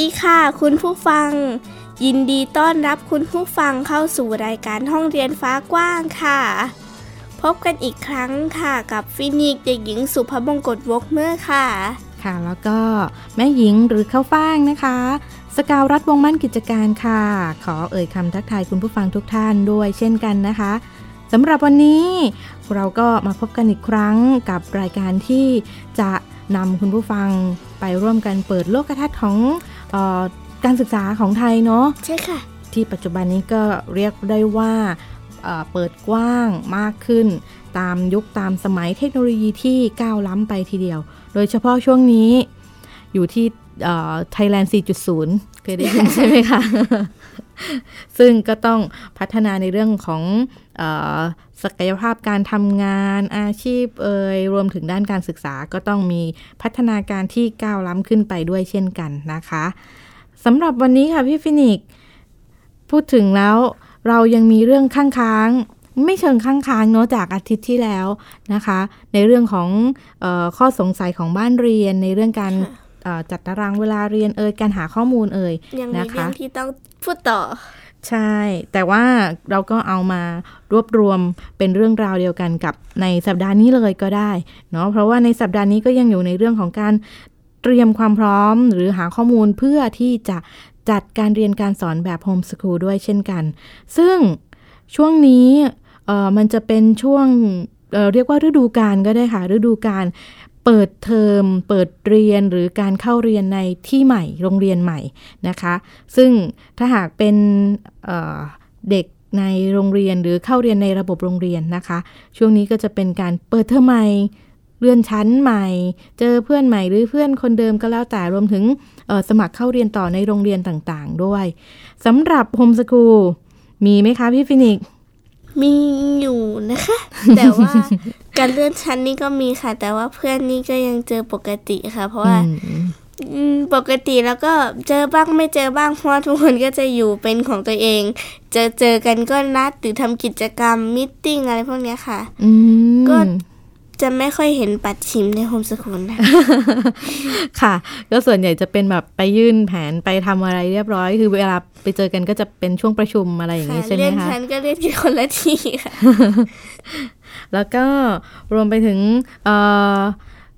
ดีค่ะคุณผู้ฟัง ยินดีต้อนรับคุณผู้ฟังเข้าสู่รายการห้องเรียนฟ้ากว้างค่ะ พบกันอีกครั้งค่ะกับฟินิกเด็กหญิงสุภบงกตวกเมื่อค่ะ ค่ะแล้วก็แม่หญิงหรือข้าวฟ่างนะคะ สกาวรัฐวงมั่นกิจการค่ะ ขอเอ่ยคำทักทายคุณผู้ฟังทุกท่านด้วยเช่นกันนะคะสำหรับวันนี้เราก็มาพบกันอีกครั้งกับรายการที่จะนำคุณผู้ฟังไปร่วมกันเปิดโลกทัศน์ของ การศึกษาของไทยเนาะใช่ค่ะ ที่ปัจจุบันนี้ก็เรียกได้ว่าเปิดกว้างมากขึ้น ตามยุคตามสมัยเทคโนโลยีที่ก้าวล้ำไปทีเดียว โดยเฉพาะช่วงนี้อยู่ที่ไทยแลนด์ 4.0 เคยได้ยินใช่ไหมคะ ซึ่งก็ต้องพัฒนาในเรื่องของอ ศักยภาพการทำงานอาชีพเอ่ยรวมถึงด้านการศึกษาก็ต้องมีพัฒนาการที่ก้าวล้ำขึ้นไปด้วยเช่นกันนะคะสำหรับวันนี้ค่ะพี่ฟินิกพูดถึงแล้วเรายังมีเรื่องข้างค้างไม่เชิงข้างค้างเนาะจากอาทิตย์ที่แล้วนะคะ ในเรื่องของออข้อสงสัยของบ้านเรียนในเรื่องการจัดตารางเวลาเรียนเอ่ยการหาข้อมูลเอ่ยนะคะยังมีเรื่องที่ต้องพูดต่อ ใช่ แต่ว่าเราก็เอามารวบรวมเป็นเรื่องราวเดียวกันกับในสัปดาห์นี้เลยก็ได้เนาะเพราะว่าในสัปดาห์นี้ก็ยังอยู่ในเรื่องของการเตรียมความพร้อมหรือหาข้อมูลเพื่อที่จะจัดการเรียนการสอนแบบโฮมสคูลด้วยเช่นกัน ซึ่งช่วงนี้มันจะเป็นช่วงเเรียกว่าฤดูกาลก็ได้ค่ะ ฤดูกาล เปิดเทอมเปิดเรียนหรือการเข้าเรียนในที่ใหม่ โรงเรียนใหม่นะคะ ซึ่งถ้าหากเป็นเเด็กในโรงเรียนหรือเข้าเรียนในระบบโรงเรียนนะคะ ช่วงนี้ก็จะเป็นการเปิดเทอมใหม่เลื่อนชั้นใหม่ เจอเพื่อนใหม่หรือเพื่อนคนเดิมก็แล้วแต่รวมถึงสมัครเข้าเรียนต่อในโรงเรียนต่างๆ ด้วยสำหรับโฮมสกูลมีไหมคะพี่ฟินิก มีอยู่นะคะ แต่ว่าการเลื่อนชั้นนี่ก็มีค่ะ แต่ว่าเพื่อนนี่ก็ยังเจอปกติค่ะ เพราะว่าปกติแล้วก็เจอบ้างไม่เจอบ้างเพราะทุกคนก็จะอยู่เป็นของตัวเอง เจอเจอกันก็นัดหรือทำกิจกรรมมิ팅อะไรพวกนี้ค่ะก็ จะไม่ค่อยเห็นปัดชิมในโฮมสคูลนะค่ะ ก็ส่วนใหญ่จะเป็นแบบไปยื่นแผนไปทำอะไรเรียบร้อย คือเวลาไปเจอกันก็จะเป็นช่วงประชุมอะไรอย่างนี้ใช่ไหมคะเล่นฉันก็เล่นที่คนละที่ค่ะ แล้วก็รวมไปถึง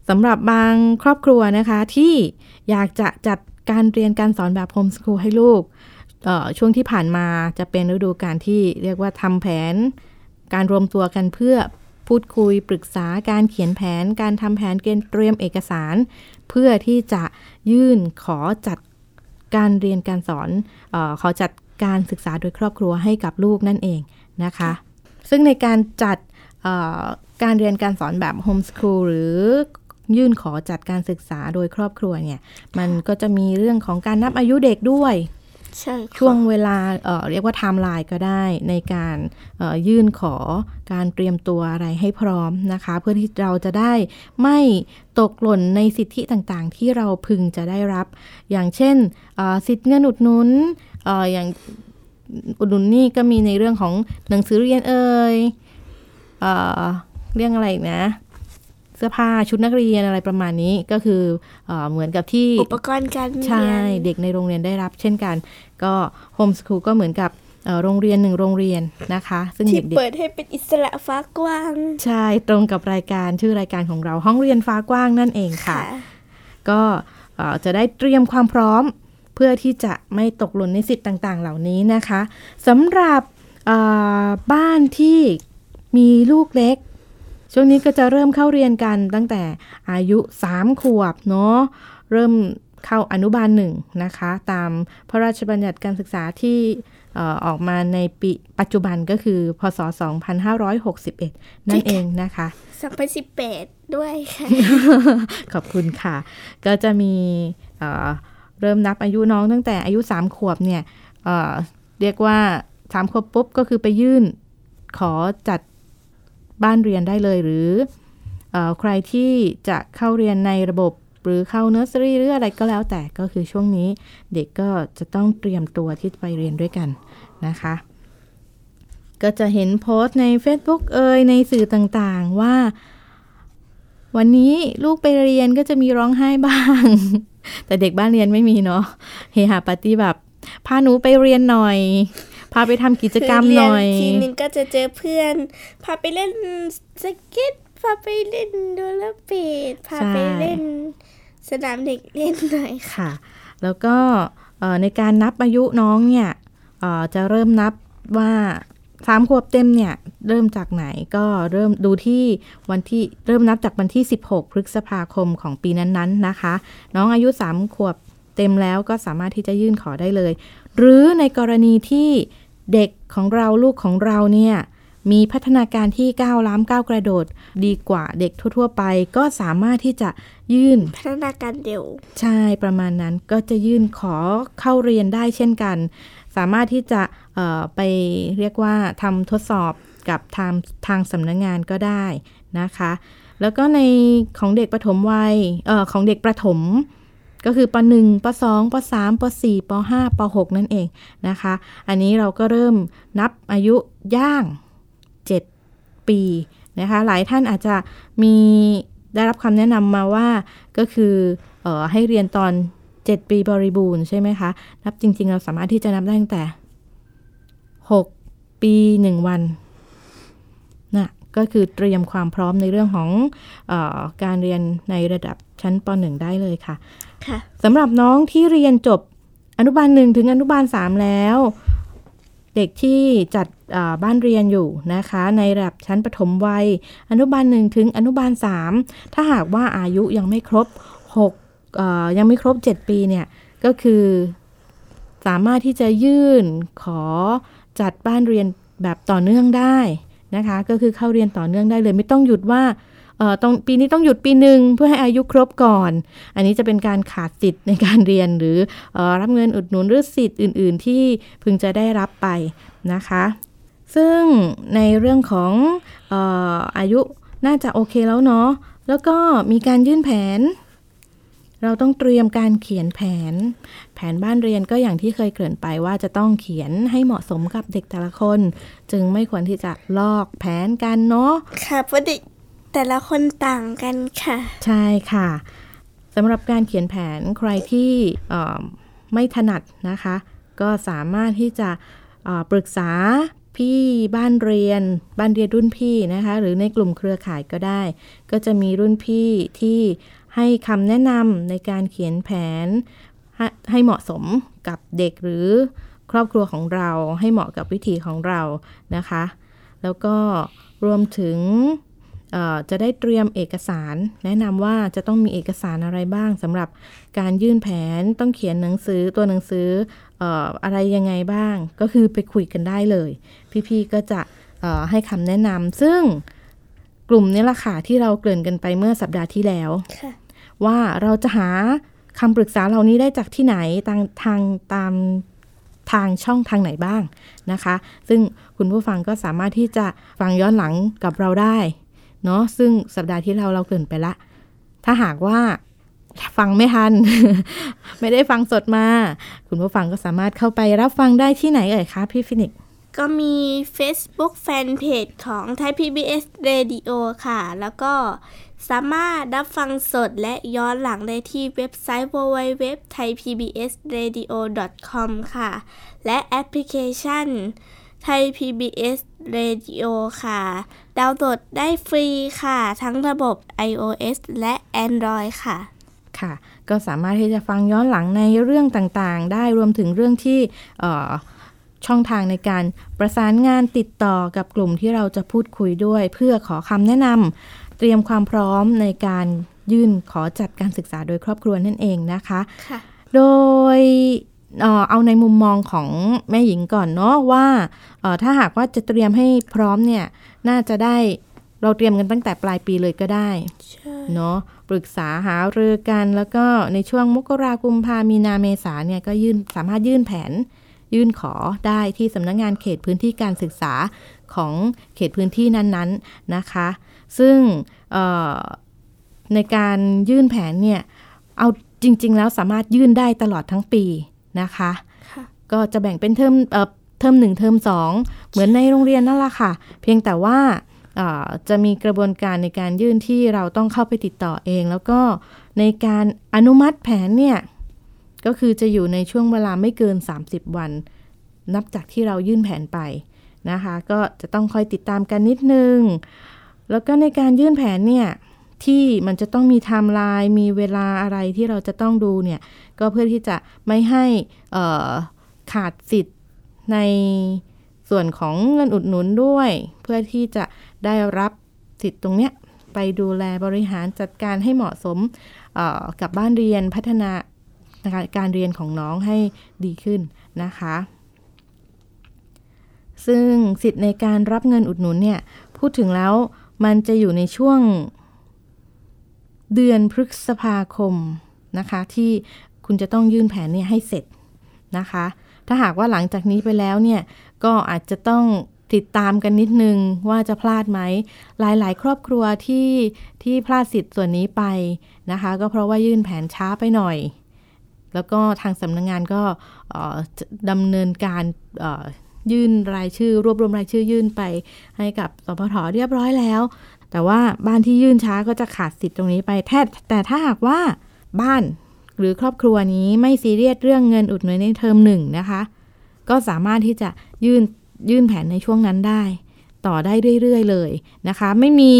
สำหรับบางครอบครัวนะคะ ที่อยากจะจัดการเรียนการสอนแบบโฮมสคูลให้ลูกช่วงที่ผ่านมาจะเป็นฤดูการที่เรียกว่าทำแผนการรวมตัวกันเพื่อ พูดคุยปรึกษาการเขียนแผนการทำแผนเกณฑ์เตรียมเอกสาร เพื่อที่จะยื่นขอจัดการเรียนการสอนอขอจัดการศึกษาโดยครอบครัวให้กับลูกนั่นเองนะคะ ซึ่งในการจัดการเรียนการสอนแบบ home school หรือยื่นขอจัดการศึกษาโดยครอบครัวเนี่ย มันก็จะมีเรื่องของการนับอายุเด็กด้วย ช่วงเวลาเรียกว่าไทม์ไลน์ก็ได้ในการยื่นขอการเตรียมตัวอะไรให้พร้อมนะคะ เพื่อที่เราจะได้ไม่ตกหล่นในสิทธิต่างๆ ที่เราพึงจะได้รับ อย่างเช่นสิทธิเงินอุดหนุนออย่างอุดหนุนนี่ก็มีในเรื่องของหนังสือเรียนเอ่ยเเรื่องอะไรอีกนะเสื้อผ้าชุดนักเรียนอะไรประมาณนี้ก็คือเอเหมือนกับที่อุปกรณ์การใช่เด็กในโรงเรียนได้รับ เช่นกัน ก็โฮมสคูลก็เหมือนกับโรงเรียนหนึ่งโรงเรียนนะคะ ซึ่งเด็กเปิดให้เป็นอิสระฟ้ากว้าง ใช่ตรงกับรายการชื่อรายการของเราห้องเรียนฟ้ากว้างนั่นเองค่ะ ก็จะได้เตรียมความพร้อม เพื่อที่จะไม่ตกหล่นในสิทธิ์ต่าง ๆ เหล่านี้นะคะสำหรับบ้านที่มีลูกเล็ก ช่วงนี้ก็จะเริ่มเข้าเรียนกันตั้งแต่อายุ 3 ขวบเนาะเริ่ม เข้าอนุบาลหนึ่งนะคะ ตามพระราชบัญญัติการศึกษาที่ออกมาในปีปัจจุบันก็คือ พศ 2561 นั่นเองนะคะ 2018 ด้วยค่ะ ขอบคุณค่ะ ก็จะมีเริ่มนับอายุน้องตั้งแต่อายุ 3 ขวบเนี่ยเเรียกว่า 3 ขวบปุ๊บก็คือไปยื่นขอจัดบ้านเรียนได้เลยหรืออใครที่จะเข้าเรียนในระบบ หรือเข้าเนอร์สรี่หรืออะไรก็แล้วแต่ก็คือช่วงนี้เด็กก็จะต้องเตรียมตัวที่ไปเรียนด้วยกันนะคะ ก็จะเห็นโพสต์ใน Facebook เอ่ยในสื่อต่างๆว่า วันนี้ลูกไปเรียนก็จะมีร้องไห้บ้าง แต่เด็กบ้านเรียนไม่มีเนาะเฮฮาปาร์ตี้แบบพาหนูไปเรียนหน่อยพาไปทำกิจกรรมหน่อย ทีนึงก็จะเจอเพื่อน พาไปเล่นสเก็ตพาไปเล่นโดลเปดพาไปเล่น สนามเด็กเล่นหน่อยค่ะ แล้วก็ในการนับอายุน้องเนี่ยจะเริ่มนับว่าสามขวบเต็มเนี่ย เริ่มจากไหนก็เริ่มดูที่วันที่เริ่มนับจากวันที่ 16 พฤษภาคมของปีนั้นๆนะคะ น้องอายุ3ขวบเต็มแล้วก็สามารถที่จะยื่นขอได้เลย หรือในกรณีที่เด็กของเราลูกของเราเนี่ย มีพัฒนาการที่ก้าวล้ำก้าวกระโดด ดีกว่าเด็กทั่ว ๆ ไป ก็สามารถที่จะยื่น พัฒนาการเร็ว ใช่ประมาณนั้นก็จะยื่นขอเข้าเรียนได้เช่นกัน สามารถที่จะไปเรียกว่าทำทดสอบกับทางทางสำนักงงานก็ได้นะคะ แล้วก็ในของเด็กประถมวัยออของเด็กประถมก็คือป .1 ป .2 ป .3 ป .4 ป .5 ป .6 นั่นเองนะคะ อันนี้เราก็เริ่มนับอายุย่าง7 ปีนะคะ หลายท่านอาจจะมีได้รับคำแนะนำมาว่าก็คือออให้เรียนตอน 7 ปีบริบูรณ์ใช่ไหมคะ นับจริง ๆ เราสามารถที่จะนับได้ตั้งแต่ 6 ปี 1 วันนะก็คือเตรียมความพร้อมในเรื่องของออการเรียนในระดับชั้นป .1 ได้เลยค่ะ ค่ะสำหรับน้องที่เรียนจบอนุบาลหนึ่งถึงอนุบาลสามแล้ว เด็กที่จัดบ้านเรียนอยู่นะคะ ในระดับชั้นประถมวัย อนุบาลหนึ่งถึงอนุบาลสามถ้าหากว่าอายุยังไม่ครบ6ยังไม่ครบ 7 ปีเนี่ย ก็คือสามารถที่จะยื่นขอจัดบ้านเรียนแบบต่อเนื่องได้นะคะ ก็คือเข้าเรียนต่อเนื่องได้เลย ไม่ต้องหยุดว่า ต้องปีนี้ต้องหยุดปีหนึ่งเพื่อให้อายุครบก่อน อันนี้จะเป็นการขาดสิทธิ์ในการเรียนหรืออรับเงินอุดหนุนหรือสิทธิ์อื่น ๆ ที่พึงจะได้รับไปนะคะ ซึ่งในเรื่องของออายุน่าจะโอเคแล้วเนาะแล้วก็มีการยื่นแผน เราต้องเตรียมการเขียนแผน แผนบ้านเรียนก็อย่างที่เคยเกริ่นไปว่าจะต้องเขียนให้เหมาะสมกับเด็กแต่ละคน จึงไม่ควรที่จะลอกแผนกันเนาะค่ะเพราะเด็ก แต่ละคนต่างกันค่ะ ใช่ค่ะสำหรับการเขียนแผนใครที่ไม่ถนัดนะคะ ก็สามารถที่จะปรึกษาพี่บ้านเรียน บ้านเรียนรุ่นพี่นะคะ หรือในกลุ่มเครือข่ายก็ได้ ก็จะมีรุ่นพี่ที่ให้คำแนะนำในการเขียนแผนให้เหมาะสมกับเด็กหรือครอบครัวของเราให้เหมาะกับวิถีของเรานะคะ แล้วก็รวมถึง จะได้เตรียมเอกสาร แนะนำว่าจะต้องมีเอกสารอะไรบ้างสำหรับการยื่นแผนต้องเขียนหนังสือตัวหนังสือออะไรยังไงบ้าง ก็คือไปคุยกันได้เลย พี่ๆก็จะให้คำแนะนำซึ่งกลุ่มนี้ละค่ะที่เราเกริ่นกันไปเมื่อสัปดาห์ที่แล้ว ว่าเราจะหาคำปรึกษาเหล่านี้ได้จากที่ไหนทางทางตามทางช่องทางไหนบ้างนะคะ ซึ่งคุณผู้ฟังก็สามารถที่จะฟังย้อนหลังกับเราได้ เนาะซึ่งสัปดาห์ที่เราเราเกินไปละ ถ้าหากว่าฟังไม่ทัน ไม่ได้ฟังสดมา คุณผู้ฟังก็สามารถเข้าไปรับฟังได้ที่ไหนเอ่ยคะพี่ฟินิกก็มี Facebook Fanpage ของ Thai PBS Radio ค่ะ แล้วก็สามารถรับฟังสดและย้อนหลังได้ที่เว็บไซต์ www.thaipbsradio.com ค่ะ และแอปพลิเคชัน ไทย PBS Radio ค่ะ ดาวน์โหลดได้ฟรีค่ะ ทั้งระบบ iOS และ Android ค่ะ ค่ะ ก็สามารถที่จะฟังย้อนหลังในเรื่องต่างๆ ได้รวมถึงเรื่องที่ช่องทางในการประสานงานติดต่อกับกลุ่มที่เราจะพูดคุยด้วย เพื่อขอคำแนะนำเตรียมความพร้อมในการยื่นขอจัดการศึกษาโดยครอบครัวนั่นเองนะคะ ค่ะ โดย เอ่อเอาในมุมมองของแม่หญิงก่อนเนาะว่าเอ่อถ้าหากว่าจะเตรียมให้พร้อมเนี่ยน่าจะได้เราเตรียมกันตั้งแต่ปลายปีเลยก็ได้ใช่เนาะปรึกษาหารือกันแล้วก็ในช่วงมกรากุมภามีนาเมษาเนี่ยก็ยื่นสามารถยื่นแผน ยื่นขอได้ที่สำนักงงานเขตพื้นที่การศึกษาของเขตพื้นที่นั้นๆนะคะ ซึ่งเอ่อในการยื่นแผนเนี่ยเอาจริง ๆ แล้วสามารถยื่นได้ตลอดทั้งปี นะคะค่ะก็จะแบ่งเป็นเทอมเอ่อเทอมหนึ่งเทอมสองเหมือนในโรงเรียนนั่นแหละค่ะ เพียงแต่ว่าเอ่อจะมีกระบวนการในการยื่นที่เราต้องเข้าไปติดต่อเอง แล้วก็ในการอนุมัติแผนเนี่ย ก็คือจะอยู่ในช่วงเวลาไม่เกิน 30 วัน นับจากที่เรายื่นแผนไปนะคะ ก็จะต้องคอยติดตามกันนิดนึง แล้วก็ในการยื่นแผนเนี่ย ที่มันจะต้องมีไทม์ไลน์มีเวลาอะไรที่เราจะต้องดูเนี่ย ก็เพื่อที่จะไม่ให้ขาดสิทธิ์ในส่วนของเงินอุดหนุนด้วย เพื่อที่จะได้รับสิทธิ์ตรงเนี้ยไปดูแลบริหารจัดการให้เหมาะสมกับบ้านเรียนพัฒนาการเรียนของน้องให้ดีขึ้นนะคะ ซึ่งสิทธิ์ในการรับเงินอุดหนุนเนี่ยพูดถึงแล้วมันจะอยู่ในช่วง เดือนพฤษภาคมนะคะ ที่คุณจะต้องยื่นแผนเนี่ยให้เสร็จนะคะ ถ้าหากว่าหลังจากนี้ไปแล้วเนี่ยก็อาจจะต้องติดตามกันนิดนึงว่าจะพลาดไหม หลายๆ ครอบครัวที่ที่พลาดสิทธิ์ส่วนนี้ไปนะคะ ก็เพราะว่ายื่นแผนช้าไปหน่อย แล้วก็ทางสำนักงงานก็ดำเนินการยื่นรายชื่อ รวบรวมรายชื่อยื่นไปให้กับสพทเรียบร้อยแล้ว แต่ว่าบ้านที่ยื่นช้าก็จะขาดสิทธิ์ตรงนี้ไปแท้แต่ถ้าหากว่าบ้านหรือครอบครัวนี้ไม่ซีเรียสเรื่องเงินอุดหนุนในเทอมหนึ่งนะคะ ก็สามารถที่จะยื่นยื่นแผนในช่วงนั้นได้ ต่อได้เรื่อยๆเลยนะคะ ไม่มี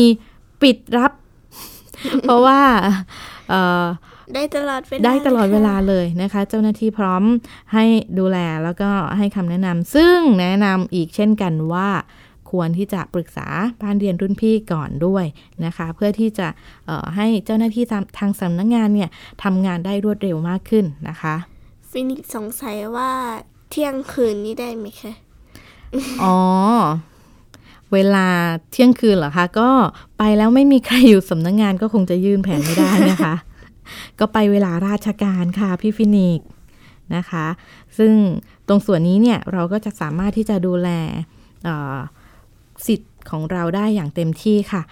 ปิดรับ เพราะว่าเอ่อได้ตลอดเวลาได้ตลอดเวลาค่ะเลยนะคะ เจ้าหน้าที่พร้อมให้ดูแลแล้วก็ให้คำแนะนำซึ่งแนะนำอีกเช่นกันว่า ควรที่จะปรึกษาบ้านเรียนรุ่นพี่ก่อนด้วยนะคะ เพื่อที่จะเอ่อให้เจ้าหน้าที่ทางทางสำนักงานเนี่ยทำงานได้รวดเร็วมากขึ้นนะคะฟินิกซ์สงสัยว่าเที่ยงคืนนี้ได้ไหมคะ อ๋อ เวลาเที่ยงคืนเหรอคะ ก็ไปแล้วไม่มีใครอยู่สำนักงานก็คงจะยื่นแผนไม่ได้นะคะ ก็ไปเวลาราชการค่ะพี่ฟินิกส์นะคะ ซึ่งตรงส่วนนี้เนี่ยเราก็จะสามารถที่จะดูแลเอ่อ สิทธิ์ของเราได้อย่างเต็มที่ค่ะ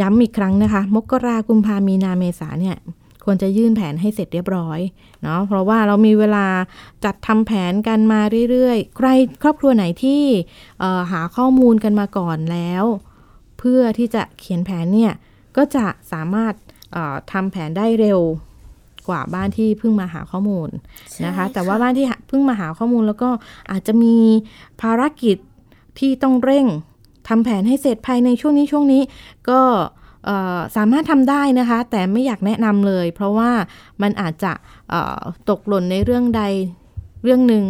ย้ำอีกครั้งนะคะ มกรากุมภามีนาเมษาเนี่ยควรจะยื่นแผนให้เสร็จเรียบร้อยเนาะเพราะว่าเรามีเวลาจัดทำแผนกันมาเรื่อยๆ ใครครอบครัวไหนที่เอ่อหาข้อมูลกันมาก่อนแล้ว เพื่อที่จะเขียนแผนเนี่ยก็จะสามารถเอ่อทำแผนได้เร็วกว่าบ้านที่เพิ่งมาหาข้อมูลนะคะ แต่ว่าบ้านที่หาเพิ่งมาหาข้อมูลแล้วก็อาจจะมีภารกิจที่ต้องเร่ง ทำแผนให้เสร็จภายในช่วงนี้ช่วงนี้ก็สามารถทำได้นะคะ แต่ไม่อยากแนะนำเลย เพราะว่ามันอาจจะตกหล่นในเรื่องใดเรื่องหนึ่ง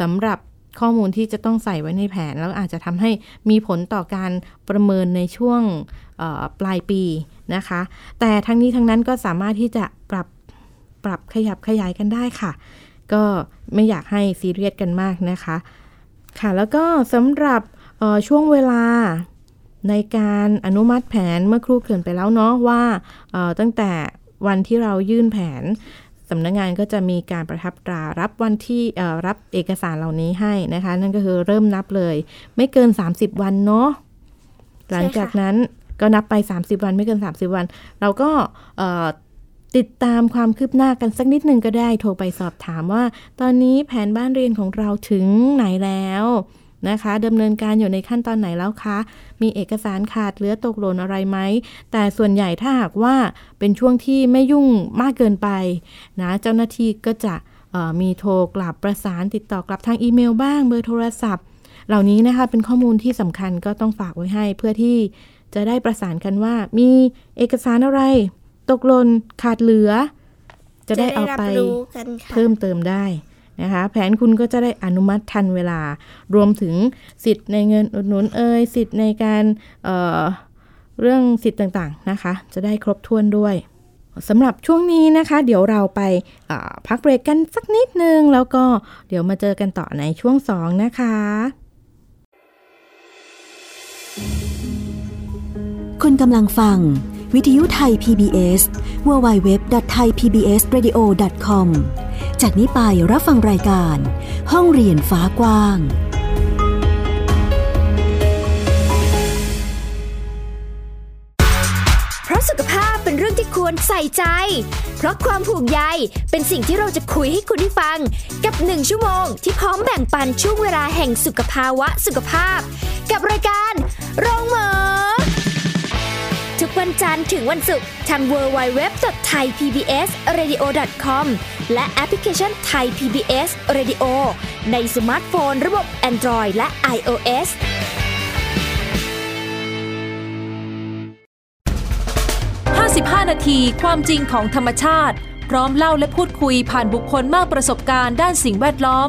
สำหรับข้อมูลที่จะต้องใส่ไว้ในแผน แล้วอาจจะทำให้มีผลต่อการประเมินในช่วงปลายปีนะคะ แต่ทั้งนี้ทั้งนั้นก็สามารถที่จะปรับปรับขยับขยายกันได้ค่ะ ก็ไม่อยากให้ซีเรียสกันมากนะคะ ค่ะแล้วก็สำหรับ ช่วงเวลาในการอนุมัติแผนเมื่อครู่เกินไปแล้วเนาะว่าออตั้งแต่วันที่เรายื่นแผนสำนักงานก็จะมีการประทับตรารับวันที่รับเอกสารเหล่านี้ให้นะคะ นั่นก็คือเริ่มนับเลย ไม่เกิน 30 วันเนาะหลังจากนั้นก็นับไป 30 วันไม่เกิน 30 วัน เราก็ติดตามความคืบหน้ากันสักนิดหนึ่งก็ได้โทรไปสอบถามว่า ตอนนี้แผนบ้านเรียนของเราถึงไหนแล้ว นะคะดำเนินการอยู่ในขั้นตอนไหนแล้วคะ มีเอกสารขาดเหลือตกหล่นอะไรไหม แต่ส่วนใหญ่ถ้าหากว่าเป็นช่วงที่ไม่ยุ่งมากเกินไปนะเจ้าหน้าที่ก็จะเอ่อมีโทรกลับประสานติดต่อกลับทางอีเมลบ้างเบอร์โทรศัพท์ เหล่านี้นะคะเป็นข้อมูลที่สำคัญก็ต้องฝากไว้ให้ เพื่อที่จะได้ประสานกันว่า มีเอกสารอะไร ตกหล่นขาดเหลือ จะได้เอาไปรับรู้กันค่ะเพิ่มเติมได้ นะคะแผนคุณก็จะได้อนุมัติทันเวลา รวมถึงสิทธิ์ในเงินอุดหนุนเอ่ยสิทธิ์ในการเเรื่องสิทธิ์ต่างๆนะคะ จะได้ครบถ้วนด้วยสำหรับช่วงนี้นะคะ เดี๋ยวเราไปพักเบรกกันสักนิดนึง แล้วก็เดี๋ยวมาเจอกันต่อในช่วง 2 นะคะ คุณกำลังฟัง วิทยุไทย PBS www.thaipbsradio.com จากนี้ไปรับฟังรายการ ห้องเรียนฟ้ากว้าง เพราะสุขภาพเป็นเรื่องที่ควรใส่ใจ เพราะความผูกใยเป็นสิ่งที่เราจะคุยให้คุณได้ฟัง กับหนึ่งชั่วโมงที่พร้อมแบ่งปันช่วงเวลาแห่งสุขภาวะสุขภาพ กับรายการโรงหมอ ทุกวันจันทร์ถึงวันศุกร์ทาง www.thaipbsradio.com และแอปพลิเคชัน Thai PBS Radio ในสมาร์ทโฟน ระบบ Android และ iOS 55 นาทีความจริงของธรรมชาติ พร้อมเล่าและพูดคุยผ่านบุคคลมากประสบการณ์ด้านสิ่งแวดล้อม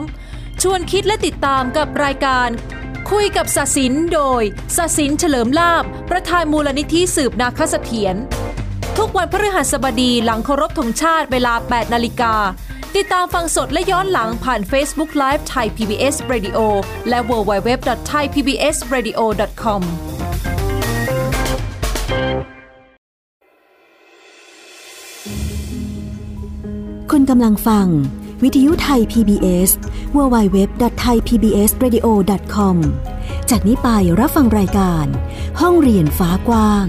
ชวนคิดและติดตามกับรายการ คุยกับศศินโดยศศินเฉลิมลาบ ประธานมูลนิธิสืบนาคเสถียรทุกวันพฤหัสบดีหลังเคารพธงชาติเวลา 8 นาฬิกา ติดตามฟังสดและย้อนหลังผ่าน Facebook Live ไทย PBS Radio และ www.thaipbsradio.com คุณกำลังฟัง วิทยุไทย PBS www.thaipbsradio.com จากนี้ไปรับฟังรายการ ห้องเรียนฟ้ากว้าง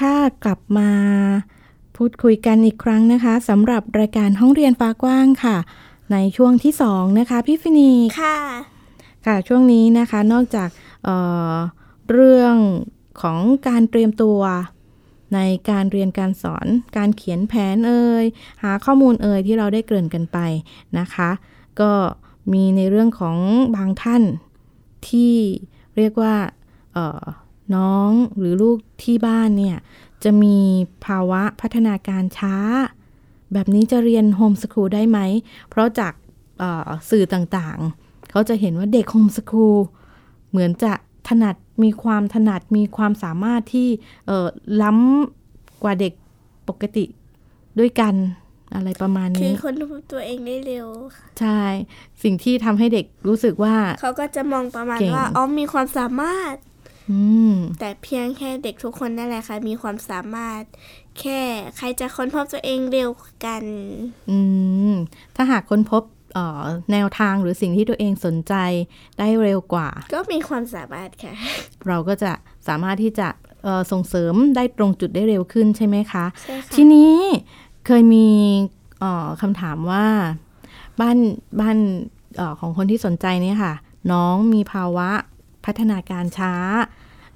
ค่ะกลับมา พูดคุยกันอีกครั้งนะคะสำหรับรายการห้องเรียนฟ้ากว้างค่ะ ในช่วงที่สองนะคะ พี่ฟินีค่ะค่ะช่วงนี้นะคะนอกจากเเรื่องของการเตรียมตัว ในการเรียนการสอน การเขียนแผนเอ่ยหาข้อมูลเอ่ยที่เราได้เกริ่นกันไปนะคะ ก็มีในเรื่องของบางท่านที่เรียกว่าน้องหรือลูกที่บ้านเนี่ย จะมีภาวะพัฒนาการช้า แบบนี้จะเรียนโฮมสคูลได้ไหม เพราะจากสื่อต่างๆ เขาจะเห็นว่าเด็กโฮมสคูลเหมือนจะถนัด มีความถนัดมีความสามารถที่ล้ำกว่าเด็กปกติด้วยกันอะไรประมาณนี้ คือคนพบตัวเองได้เร็ว ใช่ สิ่งที่ทำให้เด็กรู้สึกว่า เขาก็จะมองประมาณว่าอ๋อมีความสามารถแต่เพียงแค่เด็กทุกคนนั่นแหละค่ะ มีความสามารถ แค่ใครจะค้นพบตัวเองเร็วกัน อืมถ้าหากค้นพบ แนวทางหรือสิ่งที่ตัวเองสนใจได้เร็วกว่า ก็มีความสามารถค่ะ เราก็จะสามารถที่จะส่งเสริมได้ตรงจุดได้เร็วขึ้นใช่ไหมคะใช่ค่ะทีนี้เคยมีคำถามว่าบ้านบ้านอของคนที่สนใจเนี่ยค่ะ น้องมีภาวะพัฒนาการช้า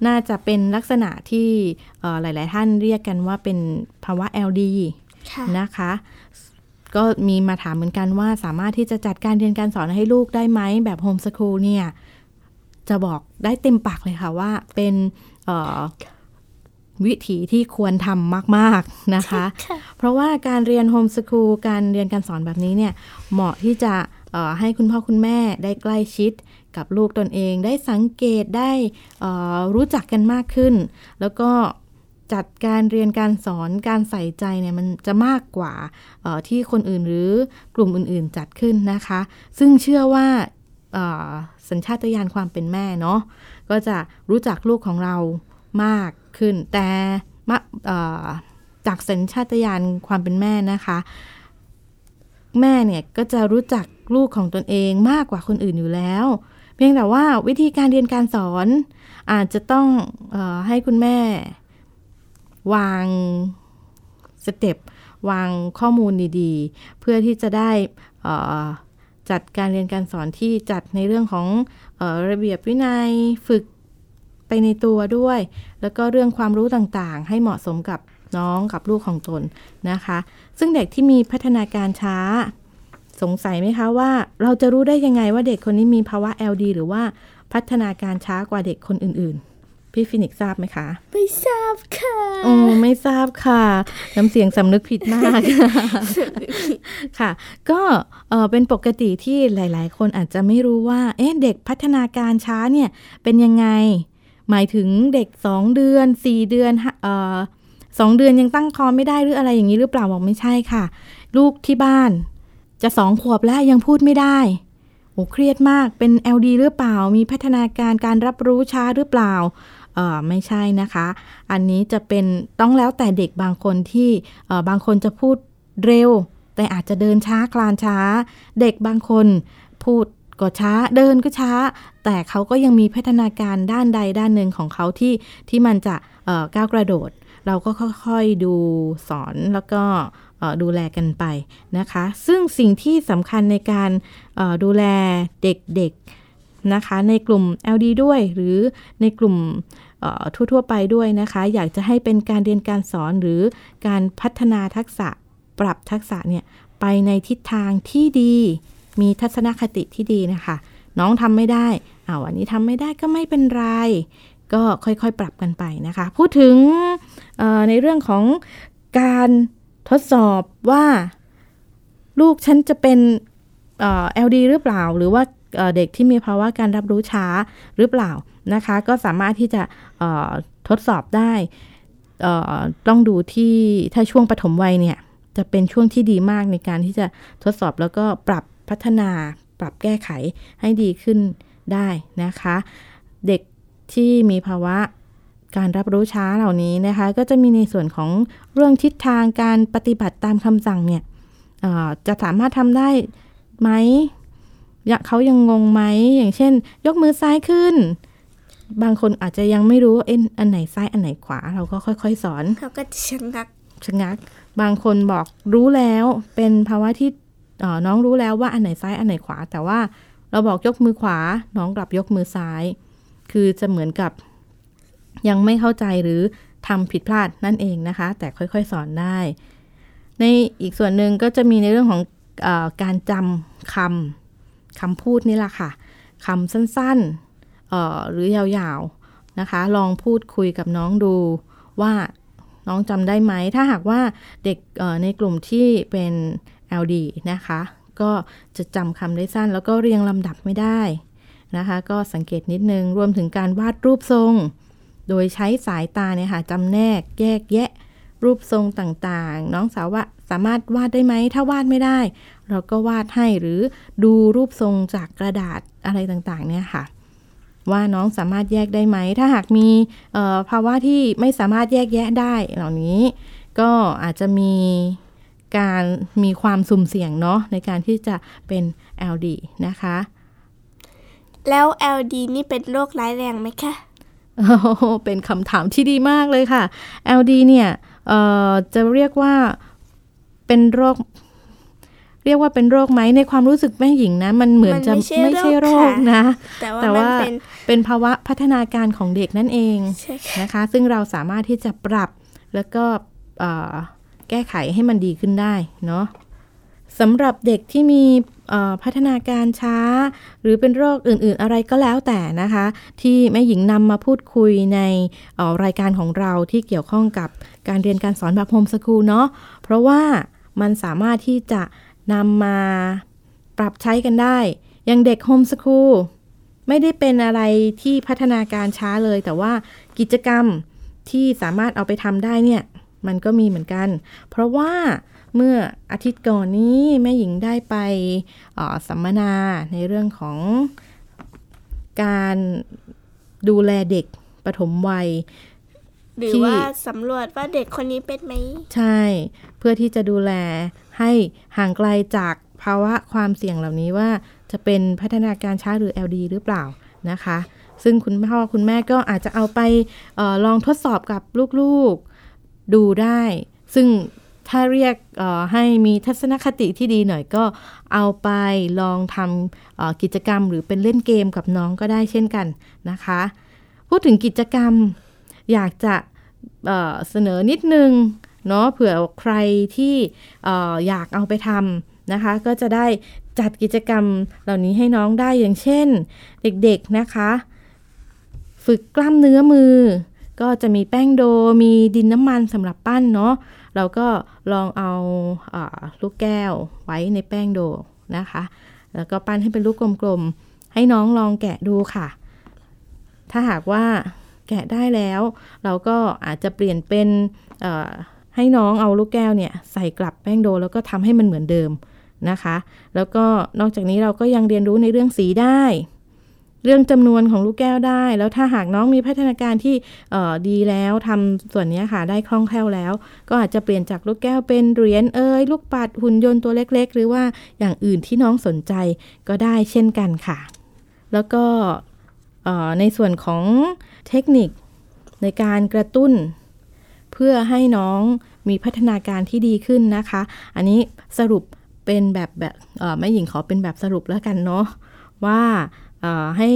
น่าจะเป็นลักษณะที่หลาย ๆ ท่านเรียกกันว่าเป็นภาวะ LD นะคะ ก็มีมาถามเหมือนกันว่าสามารถที่จะจัดการเรียนการสอนให้ลูกได้ไหมแบบโฮมสคูลเนี่ย จะบอกได้เต็มปากเลยค่ะว่าเป็นวิถีที่ควรทำมาก ๆ นะคะ เพราะว่าการเรียนโฮมสคูลการเรียนการสอนแบบนี้เนี่ย เหมาะที่จะให้คุณพ่อคุณแม่ได้ใกล้ชิดกับลูกตนเอง ได้สังเกตได้รู้จักกันมากขึ้น แล้วก็ จัดการเรียนการสอนการใส่ใจเนี่ยมันจะมากกว่าที่คนอื่นหรือกลุ่มอื่นๆจัดขึ้นนะคะ ซึ่งเชื่อว่าสัญชาตญาณความเป็นแม่เนาะก็จะรู้จักลูกของเรามากขึ้น แต่จากสัญชาตญาณความเป็นแม่นะคะ แม่เนี่ยก็จะรู้จักลูกของตนเองมากกว่าคนอื่นอยู่แล้ว เพียงแต่ว่าวิธีการเรียนการสอนอาจจะต้องอให้คุณแม่ วางสเต็ปวางข้อมูลดีๆ เพื่อที่จะได้จัดการเรียนการสอนที่จัดในเรื่องของออระเบียบวินัยฝึกไปในตัวด้วย แล้วก็เรื่องความรู้ต่างๆ ให้เหมาะสมกับน้องกับลูกของตนนะคะ ซึ่งเด็กที่มีพัฒนาการช้า สงสัยไหมคะว่าเราจะรู้ได้ยังไงว่าเด็กคนนี้มีภาวะ LD หรือว่าพัฒนาการช้ากว่าเด็กคนอื่นๆ พี่ฟินิกซ์ทราบไหมคะ ไม่ทราบค่ะโอ้ไม่ทราบค่ะน้ำเสียงสำนึกผิดมากค่ะ ก็เอ่อเป็นปกติที่หลาย ๆ คนอาจจะไม่รู้ว่า เอ๊ะเด็กพัฒนาการช้าเนี่ยเป็นยังไง หมายถึงเด็ก 2 เดือน 4 เดือนฮะเอ่อสองเดือนยังตั้งคอไม่ได้หรืออะไรอย่างนี้หรือเปล่าบอกไม่ใช่ค่ะ ลูกที่บ้านจะสองขวบแล้วยังพูดไม่ได้โอ้เครียดมากเป็น LD หรือเปล่า มีพัฒนาการการรับรู้ช้าหรือเปล่าเออไม่ใช่นะคะ อันนี้จะเป็นต้องแล้วแต่เด็กบางคนที่เออบางคนจะพูดเร็ว แต่อาจจะเดินช้าคลานช้า เด็กบางคนพูดก็ช้าเดินก็ช้า แต่เขาก็ยังมีพัฒนาการด้านใดด้านหนึ่งของเขาที่ที่มันจะก้าวกระโดด เราก็ค่อยๆดูสอนแล้วก็ดูแลกันไปนะคะ ซึ่งสิ่งที่สำคัญในการดูแลเด็กๆนะคะในกลุ่ม LD ด้วยหรือในกลุ่ม ทั่ว ๆ ไปด้วยนะคะ อยากจะให้เป็นการเรียนการสอนหรือการพัฒนาทักษะปรับทักษะเนี่ยไปในทิศทางที่ดี มีทัศนคติที่ดีนะคะ น้องทำไม่ได้อาวันนี้ทำไม่ได้ก็ไม่เป็นไร ก็ค่อยๆปรับกันไปนะคะ พูดถึงในเรื่องของการทดสอบว่าลูกฉันจะเป็นเอ่อ LD หรือเปล่า หรือว่า เด็กที่มีภาวะการรับรู้ช้าหรือเปล่านะคะ ก็สามารถที่จะทดสอบได้ต้องดูที่ถ้าช่วงปฐมวัยเนี่ยจะเป็นช่วงที่ดีมากในการที่จะทดสอบแล้วก็ปรับพัฒนาปรับแก้ไขให้ดีขึ้นได้นะคะ เด็กที่มีภาวะการรับรู้ช้าเหล่านี้นะคะ ก็จะมีในส่วนของเรื่องทิศทางการปฏิบัติตามคำสั่งเนี่ยจะสามารถทำได้ไหม เขายังงงไหมอย่างเช่น ยกมือซ้ายขึ้น บางคนอาจจะยังไม่รู้ว่าเอ็นอันไหนซ้ายอันไหนขวา เราก็ค่อย ๆ สอน เขาก็จะชะงักชะงัก บางคนบอกรู้แล้วเป็นภาวะที่เอ่อน้องรู้แล้วว่าอันไหนซ้ายอันไหนขวา แต่ว่าเราบอกยกมือขวา น้องกลับยกมือซ้าย คือจะเหมือนกับยังไม่เข้าใจหรือทำผิดพลาดนั่นเองนะคะ แต่ค่อยๆสอนได้ ในอีกส่วนหนึ่งก็จะมีในเรื่องของเออการจำคำ คำพูดนี่แหละค่ะคำสั้นๆหรือยาวๆนะคะ ลองพูดคุยกับน้องดูว่าน้องจำได้ไหม ถ้าหากว่าเด็กในกลุ่มที่เป็น LD นะคะ ก็จะจำคำได้สั้น แล้วก็เรียงลำดับไม่ได้นะคะ ก็สังเกตนิดนึง รวมถึงการวาดรูปทรง โดยใช้สายตาเนี่ยค่ะจำแนกแยกแยะรูปทรงต่างๆ น้องสาวว่าสามารถวาดได้ไหม ถ้าวาดไม่ได้ เราก็วาดให้หรือดูรูปทรงจากกระดาษอะไรต่างๆเนี่ยค่ะ ว่าน้องสามารถแยกได้ไหม ถ้าหากมีเอ่อภาวะที่ไม่สามารถแยกแยะได้เหล่านี้ ก็อาจจะมีการมีความสุ่มเสี่ยงเนาะในการที่จะเป็น LD นะคะ แล้ว LD นี่เป็นโรคร้ายแรงไหมคะโอ้โหเป็นคำถามที่ดีมากเลยค่ะ LD เนี่ยเอ่อจะเรียกว่าเป็นโรคเรียกว่าเป็นโรคไหมในความรู้สึกแม่หญิงนะ มันเหมือนจะมันไม่ใช่ไม่ใช่โรคโรคค่ะนะ แต่ว่าแต่มันว่าเป็นเป็นภาวะพัฒนาการของเด็กนั่นเองใช่ค่ะนะคะ ซึ่งเราสามารถที่จะปรับแล้วก็เอ่อแก้ไขให้มันดีขึ้นได้เนาะสำหรับเด็กที่มีเอ่อพัฒนาการช้า หรือเป็นโรคอื่นๆอะไรก็แล้วแต่นะคะ ที่แม่หญิงนำมาพูดคุยในเอ่อรายการของเราที่เกี่ยวข้องกับการเรียนการสอนแบบโฮมสคูลเนาะเพราะว่ามันสามารถที่จะ นำมาปรับใช้กันได้อย่างเด็กโฮมสคูลไม่ได้เป็นอะไรที่พัฒนาการช้าเลย แต่ว่ากิจกรรมที่สามารถเอาไปทำได้เนี่ย มันก็มีเหมือนกัน เพราะว่าเมื่ออาทิตย์ก่อนนี้แม่หญิงได้ไปเอ่อสัมมนาในเรื่องของการดูแลเด็กปฐมวัยหรือที่ว่าสำรวจว่าเด็กคนนี้เป็นไหม ใช่ เพื่อที่จะดูแล ให้ห่างไกลจากภาวะความเสี่ยงเหล่านี้ว่าจะเป็นพัฒนาการช้าหรือ LD หรือเปล่านะคะ ซึ่งคุณพ่อคุณแม่ก็อาจจะเอาไปออลองทดสอบกับลูกๆดูได้ ซึ่งถ้าเรียกให้มีทัศนคติที่ดีหน่อยก็เอาไปลองทำกิจกรรมหรือเป็นเล่นเกมกับน้องก็ได้เช่นกันนะคะ พูดถึงกิจกรรมอยากจะเเสนอนิดนึง เนาะเผื่อใครที่อออยากเอาไปทำนะคะ ก็จะได้จัดกิจกรรมเหล่านี้ให้น้องได้อย่างเช่น เด็กๆนะคะฝฝึกกล้ามเนื้อมือ ก็จะมีแป้งโดมีดินน้ำมันสำหรับปั้นเนาะเราก็ลองเอาอาลูกแก้วไว้ในแป้งโดนะคะ แล้วก็ปั้นให้เป็นลูกกลมๆ ให้น้องลองแกะดูค่ะ ถ้าหากว่าแกะได้แล้ว เราก็อาจจะเปลี่ยนเป็น ให้น้องเอาลูกแก้วเนี่ยใส่กลับแป้งโดแล้วก็ทำให้มันเหมือนเดิมนะคะ แล้วก็นอกจากนี้เราก็ยังเรียนรู้ในเรื่องสีได้ เรื่องจำนวนของลูกแก้วได้ แล้วถ้าหากน้องมีพัฒนาการที่ดีแล้วทำส่วนนี้ค่ะได้คล่องแคล่วแล้ว ก็อาจจะเปลี่ยนจากลูกแก้วเป็นเหรียญเอ้ยลูกปัดหุ่นยนต์ตัวเล็ก ๆ หรือว่าอย่างอื่นที่น้องสนใจก็ได้เช่นกันค่ะ แล้วก็ในส่วนของเทคนิคในการกระตุ้น พื่อให้น้องมีพัฒนาการที่ดีขึ้นนะคะ อันนี้สรุปเป็นแบบแบบแม่หญิงขอเป็นแบบสรุปแล้วกันเนาะว่าให้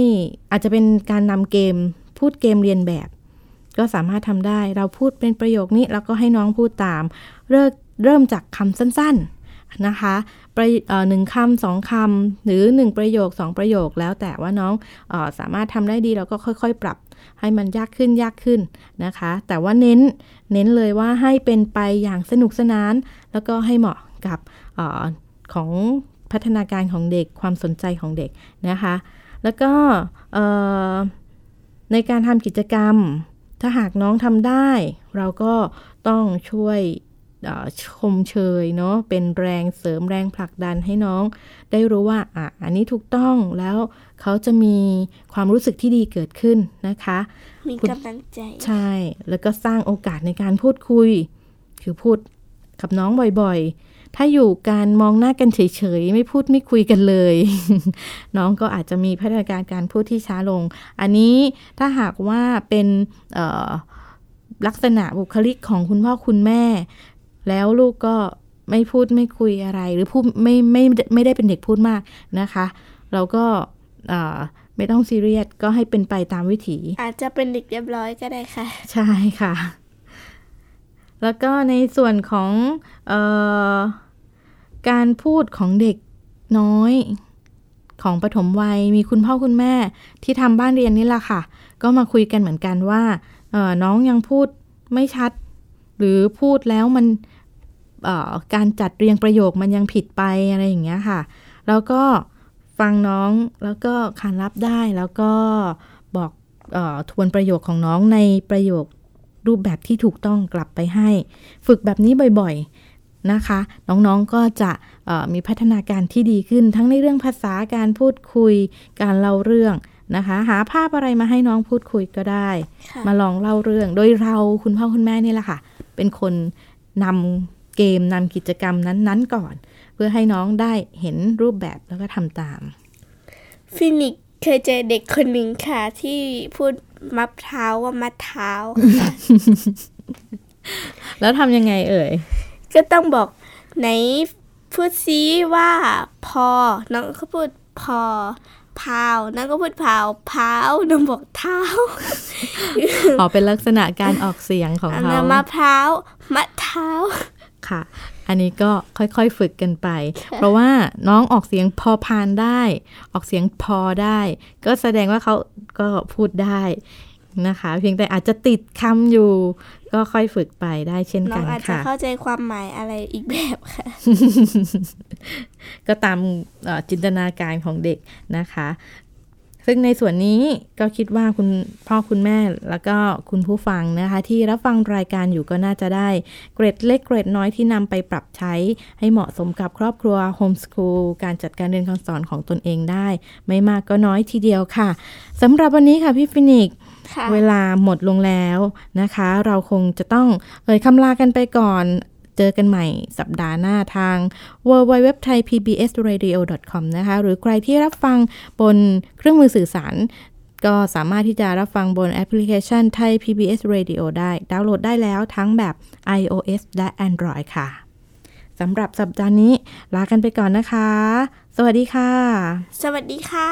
อาจจะเป็นการนำเกมพูดเกมเรียนแบบ ก็สามารถทำได้เราพูดเป็นประโยคนี้แล้วก็ให้น้องพูดตามเริ่มเริ่มจากคำสั้นๆนะคะหนึ่งคำสองคำหรือหนึ่งประโยคสองประโยคแล้วแต่ว่าน้องอสามารถทำได้ดีเราก็ค่อย ๆ ปรับ ให้มันยากขึ้นยากขึ้นนะคะ แต่ว่าเน้นเน้นเลยว่าให้เป็นไปอย่างสนุกสนาน แล้วก็ให้เหมาะกับอของพัฒนาการของเด็กความสนใจของเด็กนะคะ แล้วก็ในการทำกิจกรรม ถ้าหากน้องทำได้ เราก็ต้องช่วย ชมเชยเนาะเป็นแรงเสริมแรงผลักดันให้น้อง ได้รู้ว่าอะอันนี้ถูกต้องแล้วเขาจะมีความรู้สึกที่ดีเกิดขึ้นนะคะ มีกำลังใจ ใช่ แล้วก็สร้างโอกาสในการพูดคุย คือพูดกับน้องบ่อยๆ ถ้าอยู่การมองหน้ากันเฉยๆ ไม่พูดไม่คุยกันเลย น้องก็อาจจะมีพัฒนาการการพูดที่ช้าลง อันนี้ถ้าหากว่าเป็นลักษณะบุคลิกของคุณพ่อคุณแม่ แล้วลูกก็ไม่พูดไม่คุยอะไร หรือพูดไม่ไม่ไม่ได้เป็นเด็กพูดมากนะคะ เราก็ไม่ต้องซีเรียสก็ให้เป็นไปตามวิถี อาจจะเป็นเด็กเรียบร้อยก็ได้ค่ะ ใช่ค่ะ แล้วก็ในส่วนของออการพูดของเด็กน้อยของปฐมวัยมีคุณพ่อคุณแม่ที่ทำบ้านเรียนนี่แหละค่ะ ก็มาคุยกันเหมือนกันว่าน้องยังพูดไม่ชัด หรือพูดแล้วมัน การจัดเรียงประโยคมันยังผิดไปอะไรอย่างเงี้ยค่ะ แล้วก็ฟังน้องแล้วก็ขานรับได้แล้วก็บอกอทวนประโยคของน้องในประโยครูปแบบที่ถูกต้องกลับไปให้ ฝึกแบบนี้บ่อยๆนะคะ น้องๆก็จะมีพัฒนาการที่ดีขึ้น ทั้งในเรื่องภาษาการพูดคุย การเล่าเรื่องนะคะ หาภาพอะไรมาให้น้องพูดคุยก็ได้ มาลองเล่าเรื่อง โดยเราคุณพ่อคุณแม่นี่แหละค่ะ เป็นคนนำ เกมนำกิจกรรมนั้นๆก่อน เพื่อให้น้องได้เห็นรูปแบบแล้วก็ทำตามฟินิกเคยเจอเด็กคนหนึ่งค่ะ ที่พูดมะพร้าวว่ามัดเท้า แล้วทำยังไงเอ่ย ก็ต้องบอกไหนพูดซีว่าพอ น้องก็พูดพอพาวน้องก็พูดพาวพาวน้องบอกเท้าออกเป็นลักษณะการออกเสียงของเขามะพร้าวมะเท้า ค่ะ อันนี้ก็ค่อยๆฝึกกันไป เพราะว่าน้องออกเสียงพอพานได้ ออกเสียงพอได้ ก็แสดงว่าเขาก็พูดได้นะคะ เพียงแต่อาจจะติดคำอยู่ ก็ค่อยฝึกไปได้เช่นกันค่ะน้องอาจจะเข้าใจความหมายอะไรอีกแบบค่ะ ก็ตามจินตนาการของเด็กนะคะ ซึ่งในส่วนนี้ก็คิดว่าคุณพ่อคุณแม่แล้วก็คุณผู้ฟังนะคะ ที่รับฟังรายการอยู่ก็น่าจะได้เกร็ดเล็กเกร็ดน้อยที่นำไปปรับใช้ให้เหมาะสมกับครอบครัว home school การจัดการเรียนการสอนของตนเองได้ ไม่มากก็น้อยทีเดียวค่ะสำหรับวันนี้ค่ะพี่ฟินิกเวลาหมดลงแล้วนะคะ เราคงจะต้องเอ่ยคำลากันไปก่อน เจอกันใหม่สัปดาห์หน้าทาง w w w t h a i p b s r a d i o c o m นะคะ หรือใครที่รับฟังบนเครื่องมือสื่อสาร ก็สามารถที่จะรับฟังบนแอปพลิเคชันไทย PBS Radio ได้ ดาวน์โหลดได้แล้วทั้งแบบ iOS และ Android ค่ะสำหรับสัปดาห์นี้ลากันไปก่อนนะคะ สวัสดีค่ะ สวัสดีค่ะ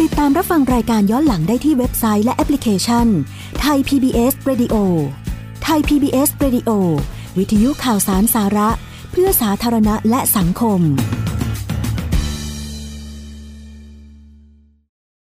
ติดตามรับฟังรายการย้อนหลังได้ที่เว็บไซต์และแอปพลิเคชันไทย PBS Radio ไทย PBS Radio วิทยุข่าวสารสาระ เพื่อสาธารณะและสังคม